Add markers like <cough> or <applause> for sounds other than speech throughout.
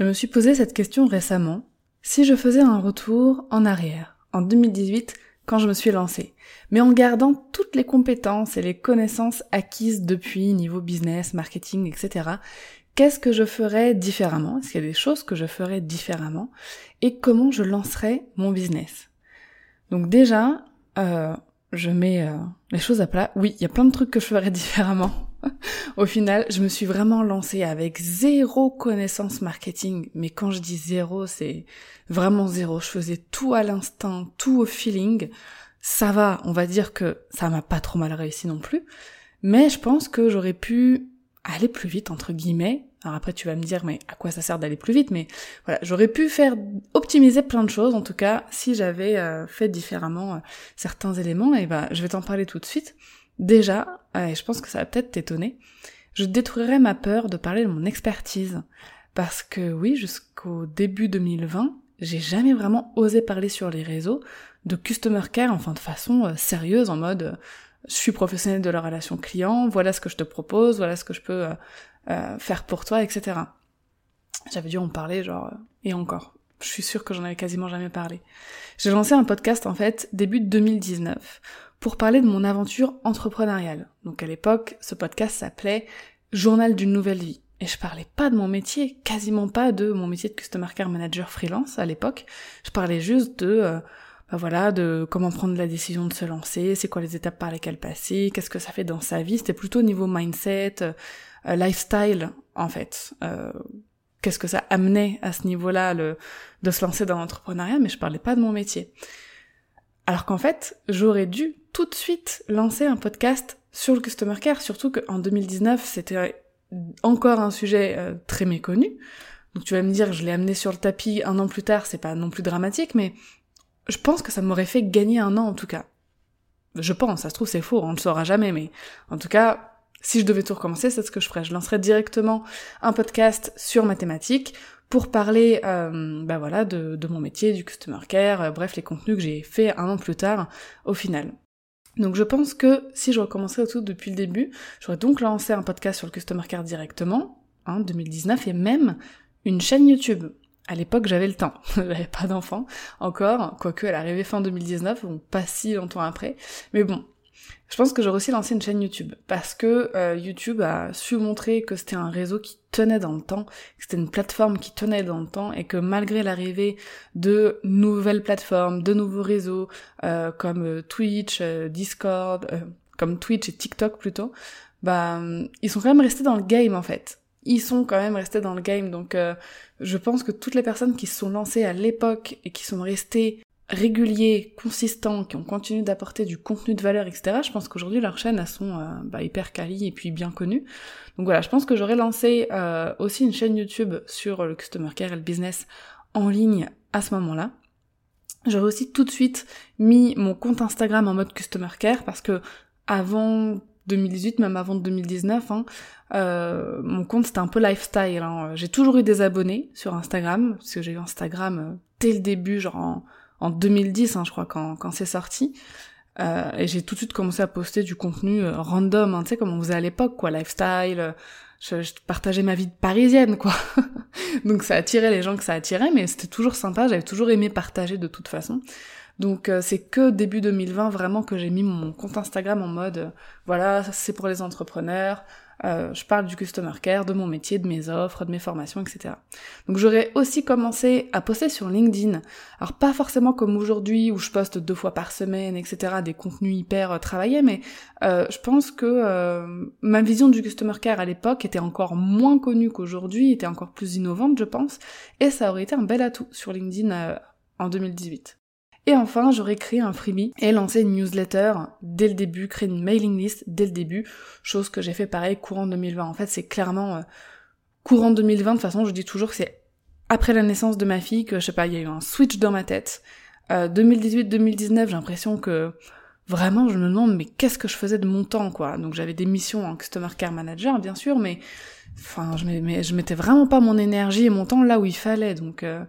Je me suis posé cette question récemment. Si je faisais un retour en arrière, en 2018, quand je me suis lancée, mais en gardant toutes les compétences et les connaissances acquises depuis niveau business, marketing, etc., qu'est-ce que je ferais différemment? Est-ce qu'il y a des choses que je ferais différemment? Et comment je lancerais mon business? Donc déjà, euh, je mets euh, les choses à plat. Oui, il y a plein de trucs que je ferais <laughs> différemment <laughs> au final, je me suis vraiment lancée avec zéro connaissance marketing. Mais quand je dis zéro, c'est vraiment zéro. Je faisais tout à l'instinct, tout au feeling. Ça va, on va dire que ça m'a pas trop mal réussi non plus. Mais je pense que j'aurais pu aller plus vite, entre guillemets. Alors après, tu vas me dire, mais à quoi ça sert d'aller plus vite? Mais voilà, j'aurais pu faire optimiser plein de choses, en tout cas, si j'avais euh, fait différemment euh, certains éléments. Et ben, je vais t'en parler tout de suite. Déjà, et je pense que ça va peut-être t'étonner, je détruirais ma peur de parler de mon expertise. Parce que oui, jusqu'au début 2020, j'ai jamais vraiment osé parler sur les réseaux de customer care, enfin de façon euh, sérieuse, en mode euh, je suis professionnelle de la relation client, voilà ce que je te propose, voilà ce que je peux euh, faire pour toi, etc. J'avais dû en parler, genre, et encore. Je suis sûre que j'en avais quasiment jamais parlé. J'ai lancé un podcast en fait début 2019 pour parler de mon aventure entrepreneuriale. Donc à l'époque, ce podcast s'appelait Journal d'une nouvelle vie. Et je parlais pas de mon métier, quasiment pas de mon métier de Customer Care Manager freelance à l'époque. Je parlais juste de, euh, bah voilà, de comment prendre la décision de se lancer, c'est quoi les étapes par lesquelles passer, qu'est-ce que ça fait dans sa vie. C'était plutôt au niveau mindset, euh, lifestyle en fait. Euh, qu'est-ce que ça amenait à ce niveau-là de se lancer dans l'entrepreneuriat, mais je parlais pas de mon métier. Alors qu'en fait, j'aurais dû tout de suite lancer un podcast sur le customer care, surtout qu'en 2019, c'était encore un sujet euh, très méconnu. Donc tu vas me dire, je l'ai amené sur le tapis un an plus tard, c'est pas non plus dramatique, mais je pense que ça m'aurait fait gagner un an en tout cas. Je pense, ça se trouve c'est faux, on le saura jamais, mais en tout cas, si je devais tout recommencer, c'est ce que je ferais. Je lancerais directement un podcast sur mathématiques pour parler euh, bah voilà, de, mon métier, du customer care, euh, bref, les contenus que j'ai fait un an plus tard au final. Donc je pense que si je recommençais tout depuis le début, j'aurais donc lancé un podcast sur le Customer Care directement, en hein, 2019, et même une chaîne YouTube. À l'époque, j'avais le temps. <laughs> j'avais pas d'enfant encore, quoique elle arrivait fin 2019, donc pas si longtemps après. Mais bon, je pense que j'aurais aussi lancé une chaîne YouTube parce que euh, YouTube a su montrer que c'était un réseau qui tenait dans le temps, que c'était une plateforme qui tenait dans le temps et que malgré l'arrivée de nouvelles plateformes, de nouveaux réseaux euh, comme euh, Twitch, Discord, comme Twitch et TikTok plutôt, bah ils sont quand même restés dans le game en fait. Ils sont quand même restés dans le game donc je pense que toutes les personnes qui se sont lancées à l'époque et qui sont restées réguliers, consistants, qui ont continué d'apporter du contenu de valeur, etc., je pense qu'aujourd'hui leurs chaînes elles sont euh, bah, hyper quali et puis bien connues. Donc voilà, je pense que j'aurais lancé euh, aussi une chaîne YouTube sur le customer care et le business en ligne à ce moment-là. J'aurais aussi tout de suite mis mon compte Instagram en mode customer care parce que avant 2018, même avant 2019, hein, euh, mon compte c'était un peu lifestyle. Hein. J'ai toujours eu des abonnés sur Instagram, parce que j'ai eu Instagram dès le début, genre en en 2010, hein, je crois, quand, quand c'est sorti. Euh, et j'ai tout de suite commencé à poster du contenu euh, random, hein, tu sais, comme on faisait à l'époque, quoi, lifestyle. Euh, je, je, partageais ma vie parisienne, quoi. <laughs> Donc ça attirait les gens que ça attirait, mais c'était toujours sympa. J'avais toujours aimé partager de toute façon. Donc c'est que début 2020 vraiment que j'ai mis mon compte Instagram en mode voilà c'est pour les entrepreneurs, euh, je parle du customer care, de mon métier, de mes offres, de mes formations, etc. Donc j'aurais aussi commencé à poster sur LinkedIn. Alors pas forcément comme aujourd'hui où je poste deux fois par semaine, etc. Des contenus hyper euh, travaillés, mais euh, je pense que euh, ma vision du customer care à l'époque était encore moins connue qu'aujourd'hui, était encore plus innovante, je pense, et ça aurait été un bel atout sur LinkedIn en 2018. Et enfin, j'aurais créé un freebie et lancé une newsletter dès le début, créé une mailing list dès le début, chose que j'ai fait pareil courant 2020. En fait, c'est clairement euh, courant 2020, de toute façon, je dis toujours que c'est après la naissance de ma fille que, je sais pas, il y a eu un switch dans ma tête. 2018-2019, j'ai l'impression que vraiment, je me demande, mais qu'est-ce que je faisais de mon temps, quoi? Donc j'avais des missions en Customer Care Manager, bien sûr, mais enfin, je, je mettais vraiment pas mon énergie et mon temps là où il fallait. Donc euh,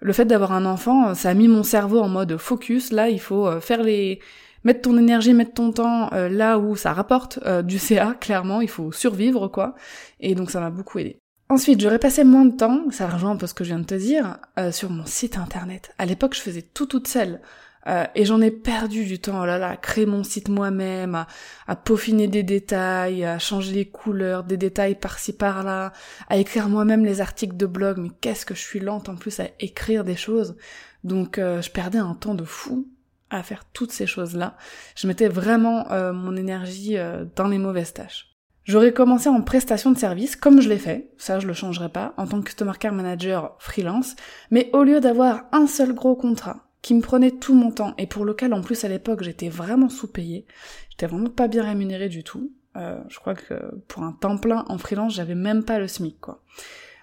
le fait d'avoir un enfant, ça a mis mon cerveau en mode focus. Là, il faut euh, faire les mettre ton énergie, mettre ton temps euh, là où ça rapporte du CA, <laughs> clairement, il faut survivre, quoi. Et donc ça m'a beaucoup aidé. Ensuite, j'aurais passé moins de temps, ça rejoint un peu ce que je viens de te dire, sur mon site internet. À l'époque, je faisais tout toute seule. Euh, et j'en ai perdu du temps, oh là là, à créer mon site moi-même, à, peaufiner des détails, à changer les couleurs, des détails par-ci par-là, à écrire moi-même les articles de blog, mais qu'est-ce que je suis lente en plus à écrire des choses. Donc euh, je perdais un temps de fou à faire toutes ces choses-là. Je mettais vraiment euh, mon énergie dans les mauvaises tâches. J'aurais commencé en prestation de service, comme je l'ai fait, ça je le changerai pas, en tant que Customer Care Manager freelance, mais au lieu d'avoir un seul gros contrat, qui me prenait tout mon temps. Et pour lequel, en plus, à l'époque, j'étais vraiment sous-payée. J'étais vraiment pas bien rémunérée du tout. Euh, je crois que pour un temps plein en freelance, j'avais même pas le SMIC, quoi.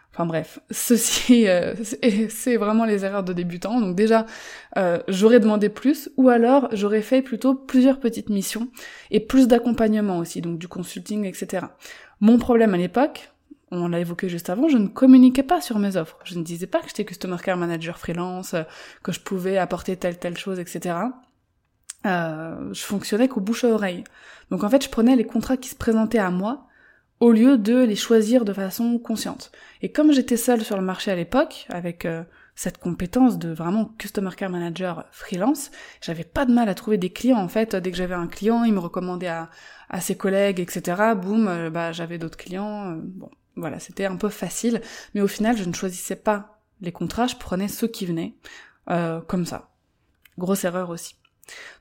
Enfin bref, ceci, euh, c'est vraiment les erreurs de débutants. Donc déjà, euh, j'aurais demandé plus, ou alors j'aurais fait plutôt plusieurs petites missions et plus d'accompagnement aussi, donc du consulting, etc. Mon problème à l'époque, on l'a évoqué juste avant, je ne communiquais pas sur mes offres. Je ne disais pas que j'étais Customer Care Manager freelance, euh, que je pouvais apporter telle telle chose, etc. Euh, je fonctionnais qu'au bouche à oreille. Donc en fait, je prenais les contrats qui se présentaient à moi au lieu de les choisir de façon consciente. Et comme j'étais seule sur le marché à l'époque, avec euh, cette compétence de vraiment Customer Care Manager freelance, j'avais pas de mal à trouver des clients. En fait, dès que j'avais un client, il me recommandait à, à ses collègues, etc. Boum, bah j'avais d'autres clients. bon, voilà, c'était un peu facile, mais au final, je ne choisissais pas les contrats, je prenais ceux qui venaient, euh, comme ça. Grosse erreur aussi.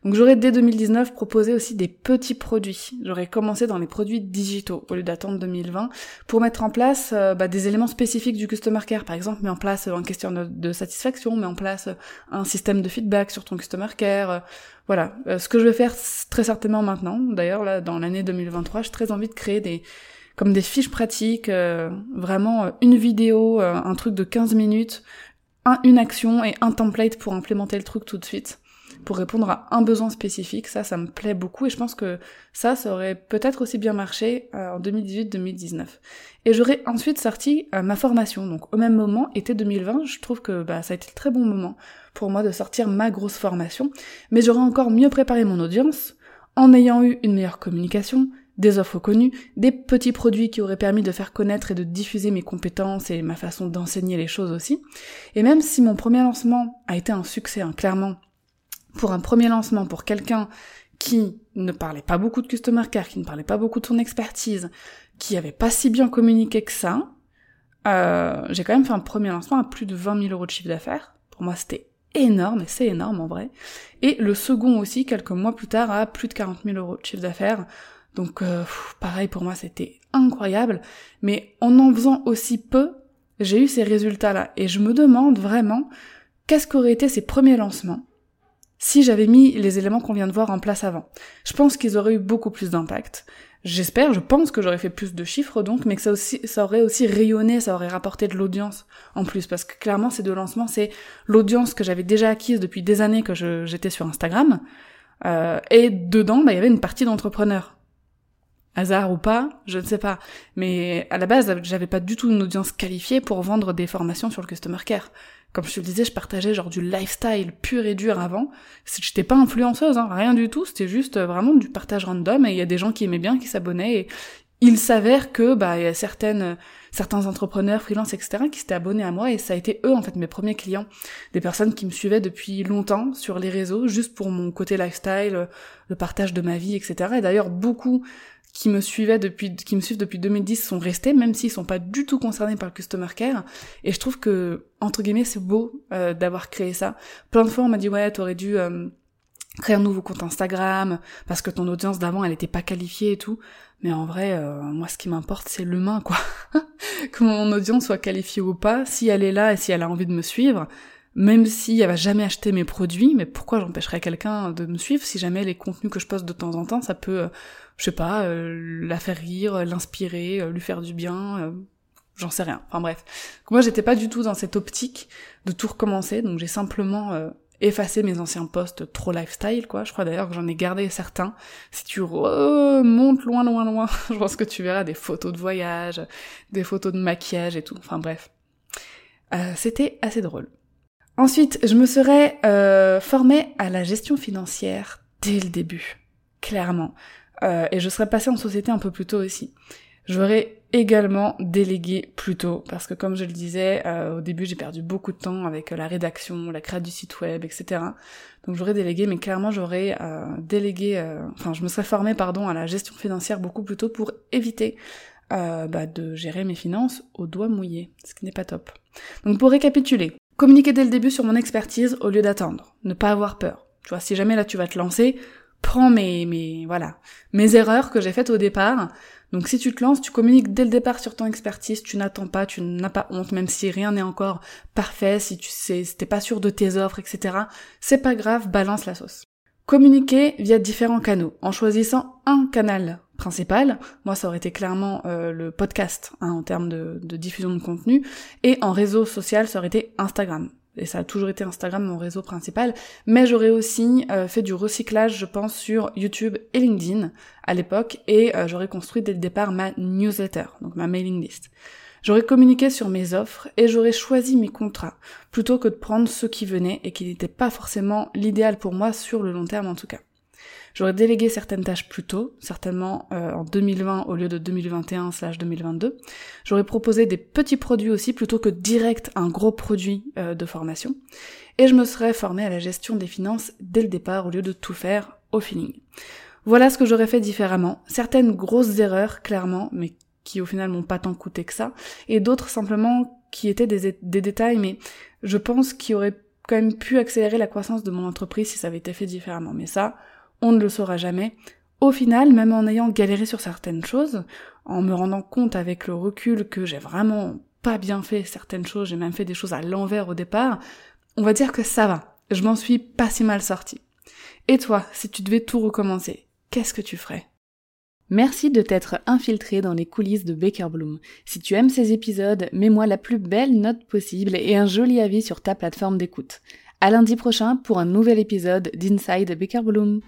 Donc j'aurais dès 2019 proposé aussi des petits produits. J'aurais commencé dans les produits digitaux au lieu d'attendre 2020 pour mettre en place euh, bah, des éléments spécifiques du customer care. Par exemple, mettre en place euh, un question de, satisfaction, mettre en place un système de feedback sur ton customer care. voilà, ce que je vais faire très certainement maintenant. D'ailleurs, là, dans l'année 2023, j'ai très envie de créer des comme des fiches pratiques, euh, vraiment euh, une vidéo, euh, un truc de 15 minutes, un, une action et un template pour implémenter le truc tout de suite, pour répondre à un besoin spécifique. Ça, ça me plaît beaucoup et je pense que ça, ça aurait peut-être aussi bien marché en 2018-2019. Et j'aurais ensuite sorti ma formation. Donc au même moment, été 2020, je trouve que bah, ça a été le très bon moment pour moi de sortir ma grosse formation, mais j'aurais encore mieux préparé mon audience en ayant eu une meilleure communication, des offres connues, des petits produits qui auraient permis de faire connaître et de diffuser mes compétences et ma façon d'enseigner les choses aussi. Et même si mon premier lancement a été un succès, hein, clairement, pour un premier lancement, pour quelqu'un qui ne parlait pas beaucoup de customer care, qui ne parlait pas beaucoup de son expertise, qui avait pas si bien communiqué que ça, euh, j'ai quand même fait un premier lancement à plus de 20 000 euros de chiffre d'affaires. Pour moi, c'était énorme, et c'est énorme en vrai. Et le second aussi, quelques mois plus tard, à plus de 40 000 euros de chiffre d'affaires. Donc euh, pareil pour moi c'était incroyable, mais en en faisant aussi peu, j'ai eu ces résultats-là et je me demande vraiment qu'est-ce qu'auraient été ces premiers lancements si j'avais mis les éléments qu'on vient de voir en place avant? Je pense qu'ils auraient eu beaucoup plus d'impact. J'espère, je pense que j'aurais fait plus de chiffres donc, mais que ça aussi, ça aurait aussi rayonné, ça aurait rapporté de l'audience en plus, parce que clairement ces deux lancements, c'est l'audience que j'avais déjà acquise depuis des années que j'étais sur Instagram, euh, et dedans, bah, il y avait une partie d'entrepreneurs. Hasard ou pas, je ne sais pas. Mais à la base, j'avais pas du tout une audience qualifiée pour vendre des formations sur le customer care. Comme je te le disais, je partageais genre du lifestyle pur et dur avant. J'étais pas influenceuse, hein, rien du tout. C'était juste euh, vraiment du partage random et il y a des gens qui aimaient bien, qui s'abonnaient et il s'avère que bah y a certaines certains entrepreneurs freelance etc qui s'étaient abonnés à moi et ça a été eux en fait mes premiers clients des personnes qui me suivaient depuis longtemps sur les réseaux juste pour mon côté lifestyle le partage de ma vie etc et d'ailleurs beaucoup qui me suivaient depuis, qui me suivent depuis 2010 sont restés, même s'ils sont pas du tout concernés par le customer care. Et je trouve que, entre guillemets, c'est beau euh, d'avoir créé ça. Plein de fois, on m'a dit, ouais, t'aurais dû euh, créer un nouveau compte Instagram, parce que ton audience d'avant, elle était pas qualifiée et tout. Mais en vrai, euh, moi, ce qui m'importe, c'est l'humain, quoi. <laughs> que mon audience soit qualifiée ou pas, si elle est là et si elle a envie de me suivre, même si elle va jamais acheter mes produits, mais pourquoi j'empêcherais quelqu'un de me suivre si jamais les contenus que je poste de temps en temps, ça peut, euh, je sais pas, euh, la faire rire, l'inspirer, euh, lui faire du bien, j'en sais rien. Enfin bref. Moi, j'étais pas du tout dans cette optique de tout recommencer, donc j'ai simplement euh, effacé mes anciens posts trop lifestyle, quoi. Je crois d'ailleurs que j'en ai gardé certains. Si tu remontes loin, loin, loin, <laughs> je pense que tu verras des photos de voyage, des photos de maquillage et tout. Enfin bref. Euh, C'était assez drôle. Ensuite, je me serais euh, formée à la gestion financière dès le début, clairement. Euh, et je serais passée en société un peu plus tôt aussi. J'aurais également délégué plus tôt, parce que comme je le disais, euh, au début j'ai perdu beaucoup de temps avec la rédaction, la création du site web, etc. Donc j'aurais délégué, mais clairement j'aurais euh, délégué, euh, enfin je me serais formée pardon à la gestion financière beaucoup plus tôt pour éviter bah, de gérer mes finances au doigt mouillé, ce qui n'est pas top. Donc pour récapituler, communiquer dès le début sur mon expertise au lieu d'attendre, ne pas avoir peur. Tu vois, si jamais là tu vas te lancer, prends mes, mes, voilà, mes erreurs que j'ai faites au départ. Donc si tu te lances, tu communiques dès le départ sur ton expertise, tu n'attends pas, tu n'as pas honte, même si rien n'est encore parfait, si tu sais, si t'es pas sûr de tes offres, etc. C'est pas grave, balance la sauce. Communiquer via différents canaux, en choisissant un canal principal. Moi, ça aurait été clairement euh, le podcast hein, en termes de, de diffusion de contenu, et en réseau social, ça aurait été Instagram et ça a toujours été Instagram mon réseau principal, mais j'aurais aussi euh, fait du recyclage, je pense, sur YouTube et LinkedIn à l'époque, et euh, j'aurais construit dès le départ ma newsletter, donc ma mailing list. J'aurais communiqué sur mes offres et j'aurais choisi mes contrats, plutôt que de prendre ceux qui venaient et qui n'étaient pas forcément l'idéal pour moi sur le long terme en tout cas. J'aurais délégué certaines tâches plus tôt, certainement euh, en 2020 au lieu de 2021/2022. J'aurais proposé des petits produits aussi plutôt que direct un gros produit euh, de formation. Et je me serais formée à la gestion des finances dès le départ au lieu de tout faire au feeling. Voilà ce que j'aurais fait différemment. Certaines grosses erreurs, clairement, mais qui au final m'ont pas tant coûté que ça, et d'autres simplement qui étaient des, des détails, mais je pense qu'ils auraient quand même pu accélérer la croissance de mon entreprise si ça avait été fait différemment. Mais ça, on ne le saura jamais. Au final, même en ayant galéré sur certaines choses, en me rendant compte avec le recul que j'ai vraiment pas bien fait certaines choses, j'ai même fait des choses à l'envers au départ, on va dire que ça va. Je m'en suis pas si mal sortie. Et toi, si tu devais tout recommencer, qu'est-ce que tu ferais? Merci de t'être infiltré dans les coulisses de Baker Bloom. Si tu aimes ces épisodes, mets-moi la plus belle note possible et un joli avis sur ta plateforme d'écoute. À lundi prochain pour un nouvel épisode d'Inside Baker Bloom.